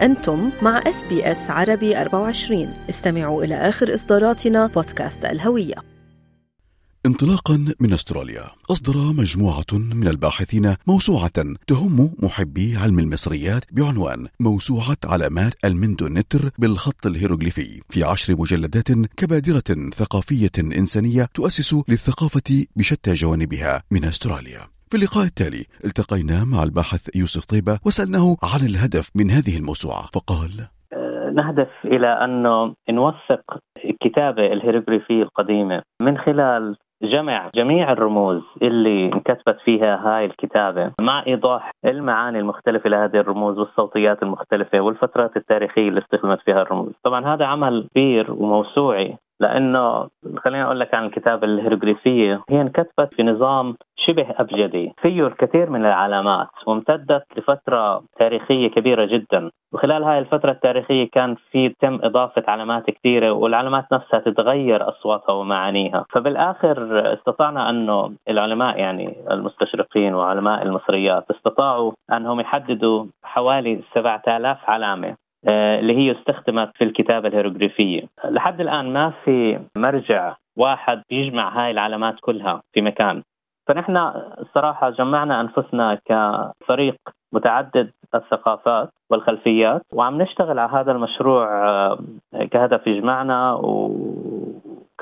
أنتم مع إس بي إس عربي 24 استمعوا إلى آخر إصداراتنا بودكاست الهوية. انطلاقا من أستراليا أصدر مجموعة من الباحثين موسوعة تهم محبي علم المصريات بعنوان موسوعة علامات المندونتر بالخط الهيروغليفي. في عشر مجلدات كبادرة ثقافية إنسانية تؤسس للثقافة بشتى جوانبها من أستراليا. في اللقاء التالي التقينا مع الباحث يوسف طيبة وسألناه عن الهدف من هذه الموسوعة فقال نهدف إلى أنه نوثق الكتابة الهيروغليفية القديمة من خلال جمع جميع الرموز اللي انكتبت فيها هاي الكتابة مع إيضاح المعاني المختلفة لهذه الرموز والصوتيات المختلفة والفترات التاريخية اللي استخدمت فيها الرموز. طبعا هذا عمل كبير وموسوعي لأنه خليني أقول لك عن الكتابه الهيروغليفيه هي انكتبت في نظام شبه أبجدي. فيه الكثير من العلامات وامتدت لفترة تاريخية كبيرة جدا. وخلال هاي الفترة التاريخية كان في تم إضافة علامات كثيرة والعلامات نفسها تتغير أصواتها ومعانيها. فبالآخر استطعنا أنه العلماء يعني المستشرقين وعلماء المصريات استطاعوا أنهم يحددوا حوالي 7000 علامة آه، اللي هي استخدمت في الكتابة الهيروغليفية. لحد الآن ما في مرجع واحد يجمع هاي العلامات كلها في مكان. فنحن الصراحة جمعنا أنفسنا كفريق متعدد الثقافات والخلفيات وعم نشتغل على هذا المشروع آه، كهدف يجمعنا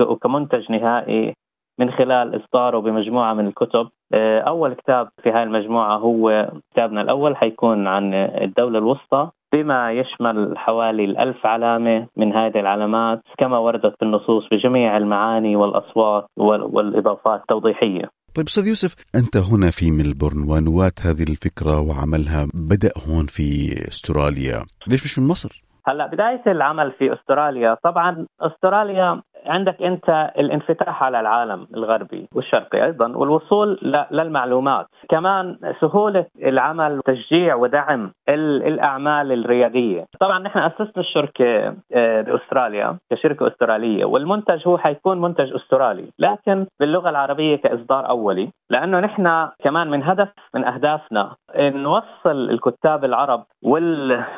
وكمنتج نهائي من خلال إصداره بمجموعة من الكتب. آه، أول كتاب في هذه المجموعة هو كتابنا الأول حيكون عن الدولة الوسطى. بما يشمل حوالي الألف علامة من هذه العلامات كما وردت في النصوص بجميع المعاني والأصوات والإضافات التوضيحية. طيب أستاذ يوسف أنت هنا في ملبورن ونواة هذه الفكرة وعملها بدأ هون في أستراليا. ليش مش من مصر؟ هلا بداية العمل في أستراليا. طبعا أستراليا عندك انت الانفتاح على العالم الغربي والشرقي أيضا والوصول للمعلومات. كمان سهولة العمل وتشجيع ودعم الأعمال الرياديه طبعا نحن أسسنا الشركة آه، بأستراليا كشركة أسترالية والمنتج هو حيكون منتج أسترالي لكن باللغة العربية كإصدار أولي لأنه نحن كمان من هدف من أهدافنا نوصل الكتاب العرب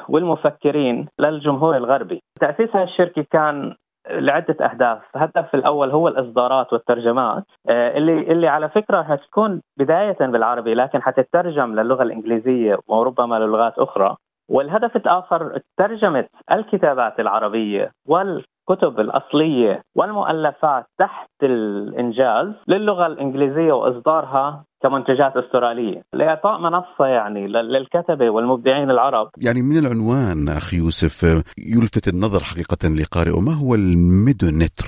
والمفكرين للجمهور الغربي. تأسيس هذه الشركة كان لعدة أهداف، الهدف الأول هو الإصدارات والترجمات. آه، اللي اللي على فكرة حتكون بداية بالعربي لكن حتترجم للغة الإنجليزية وربما للغات أخرى، والهدف الآخر ترجمة الكتابات العربية والكتب الأصلية والمؤلفات تحت الإنجاز للغة الإنجليزية وإصدارها كمنتجات أسترالية. لإعطاء منصة يعني للكتبة والمبدعين العرب. يعني من العنوان أخي يوسف يلفت النظر حقيقة لقارئه ما هو الميدونتر؟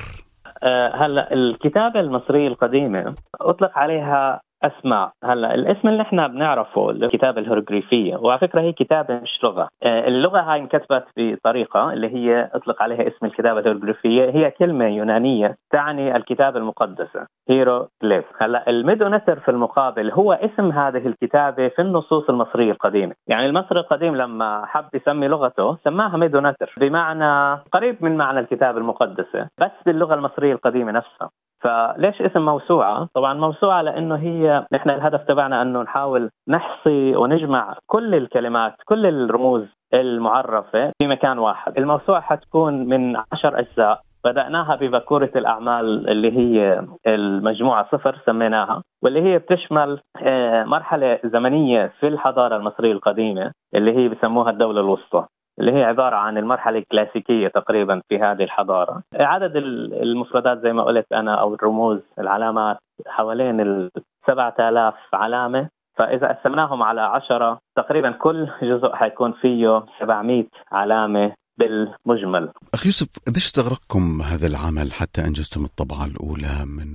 أه هلا الكتابة المصرية القديمة أطلق عليها أسماء. هلا الاسم اللي إحنا بنعرفه الكتابه الهيروغليفية وعلى فكرة هي كتابه مش لغة. آه، اللغة هاي انكتبت بطريقة اللي هي أطلق عليها اسم الكتابه الهيروغليفية. هي كلمة يونانية تعني الكتابه المقدسه هيروغليف. هلا الميدونتر في المقابل هو اسم هذه الكتابة في النصوص المصرية القديمة. يعني المصري القديم لما حب يسمي لغته سماها ميدونتر بمعنى قريب من معنى الكتابه المقدسه بس باللغة المصرية القديمة نفسها. فليش اسم موسوعة؟ طبعا موسوعة لأنه هي نحن الهدف تبعنا أنه نحاول نحصي ونجمع كل الكلمات كل الرموز المعرفة في مكان واحد. الموسوعة حتكون من عشر أجزاء. بدأناها ببكورة الأعمال اللي هي المجموعة صفر سميناها واللي هي بتشمل آه، مرحلة زمنية في الحضارة المصرية القديمة اللي هي بسموها الدولة الوسطى. اللي هي عبارة عن المرحلة الكلاسيكية تقريبا في هذه الحضارة. عدد المفردات زي ما قلت أنا أو الرموز العلامات حوالين ال 7000 علامة. فإذا قسمناهم على عشرة تقريبا كل جزء حيكون فيه 700 علامة بالمجمل. أخي يوسف قديش استغرقكم هذا العمل حتى أنجزتم الطبعة الأولى من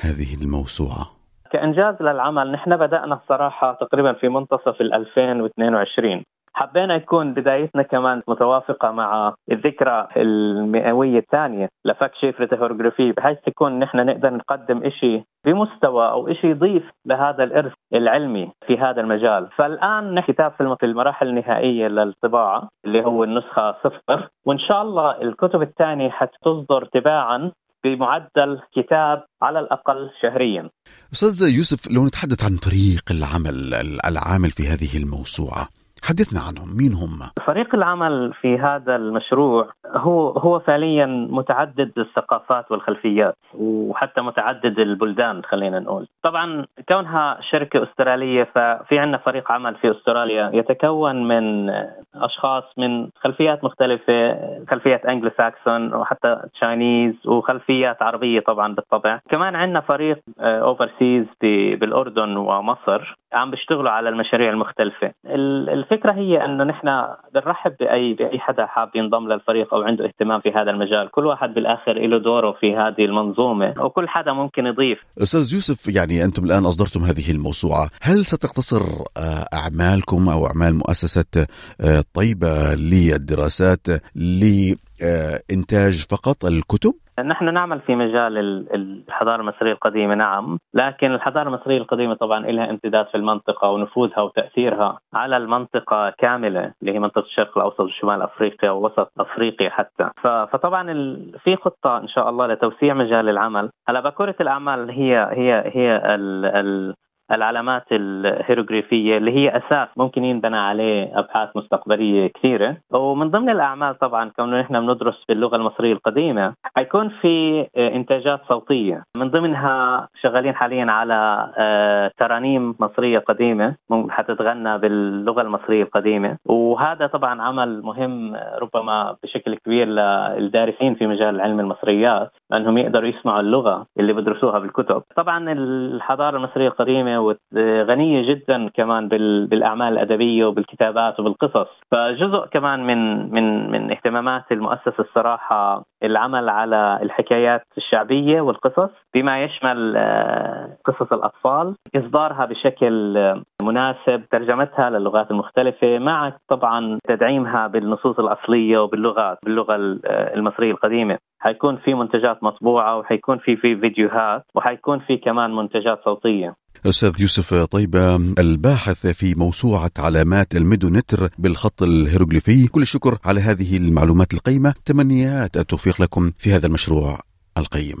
هذه الموسوعة؟ كإنجاز للعمل نحن بدأنا الصراحة تقريبا في منتصف 2022 حبينا يكون بدايتنا كمان متوافقة مع الذكرى المئوية الثانية لفك شفرة الهيروغليفية بحيث تكون نحن نقدر نقدم شيء بمستوى أو شيء يضيف لهذا الإرث العلمي في هذا المجال فالآن كتاب في المراحل النهائية للطباعة اللي هو النسخة صفر وإن شاء الله الكتب الثانية حتصدر تباعا بمعدل كتاب على الأقل شهريا. أستاذ يوسف لو نتحدث عن فريق العمل العامل في هذه الموسوعة، حدثنا عنهم مين هم؟ فريق العمل في هذا المشروع هو هو فعليا متعدد الثقافات والخلفيات وحتى متعدد البلدان خلينا نقول. طبعا كونها شركة أسترالية ففي عندنا فريق عمل في أستراليا يتكون من أشخاص من خلفيات مختلفة خلفيات Anglo-Saxon وحتى Chinese وخلفيات عربية طبعا بالطبع. كمان عندنا فريق overseas بالأردن ومصر. عم بيشتغلوا على المشاريع المختلفة. الفكرة هي أنه نحن بنرحب بأي بأي حدا حاب ينضم للفريق أو عنده اهتمام في هذا المجال. كل واحد بالآخر له دوره في هذه المنظومة وكل حدا ممكن يضيف. أستاذ يوسف يعني أنتم الآن أصدرتم هذه الموسوعة. هل ستقتصر آه، أعمالكم أو أعمال مؤسسة آه، طيبة للدراسات لإنتاج فقط الكتب؟ نحن نعمل في مجال الحضارة المصرية القديمة نعم، لكن الحضارة المصرية القديمة طبعا لها امتداد في المنطقة ونفوذها وتأثيرها على المنطقة كاملة اللي هي منطقة الشرق الأوسط وشمال أفريقيا ووسط أفريقيا حتى، فطبعا في خطة إن شاء الله لتوسيع مجال العمل، هلا باكوره الأعمال هي هي هي ال ال العلامات الهيروغليفية اللي هي أساس ممكن ينبنى عليه أبحاث مستقبلية كثيرة. ومن ضمن الأعمال طبعا كونه نحن بندرس باللغة المصرية القديمة حيكون في إنتاجات صوتية. من ضمنها شغالين حاليا على آه، ترانيم مصرية قديمة حتتغنى باللغة المصرية القديمة. وهذا طبعا عمل مهم ربما بشكل كبير للدارسين في مجال علم المصريات. لأنهم يقدروا يسمعوا اللغة اللي بدرسوها بالكتب. طبعا الحضارة المصرية القديمة وغنية جدا كمان بالأعمال الأدبية وبالكتابات وبالقصص. فجزء كمان من من من اهتمامات المؤسسة الصراحة العمل على الحكايات الشعبية والقصص بما يشمل آه، قصص الأطفال. إصدارها بشكل مناسب ترجمتها للغات المختلفة مع طبعا تدعيمها بالنصوص الأصلية وباللغات باللغة آه، المصرية القديمة. حيكون في منتجات مطبوعة وحيكون في في فيديوهات وحيكون في كمان منتجات صوتية. أستاذ يوسف طيبة الباحث في موسوعة علامات الميدونتر بالخط الهيروغليفي كل الشكر على هذه المعلومات القيمة. تمنيات التوفيق لكم في هذا المشروع القيم.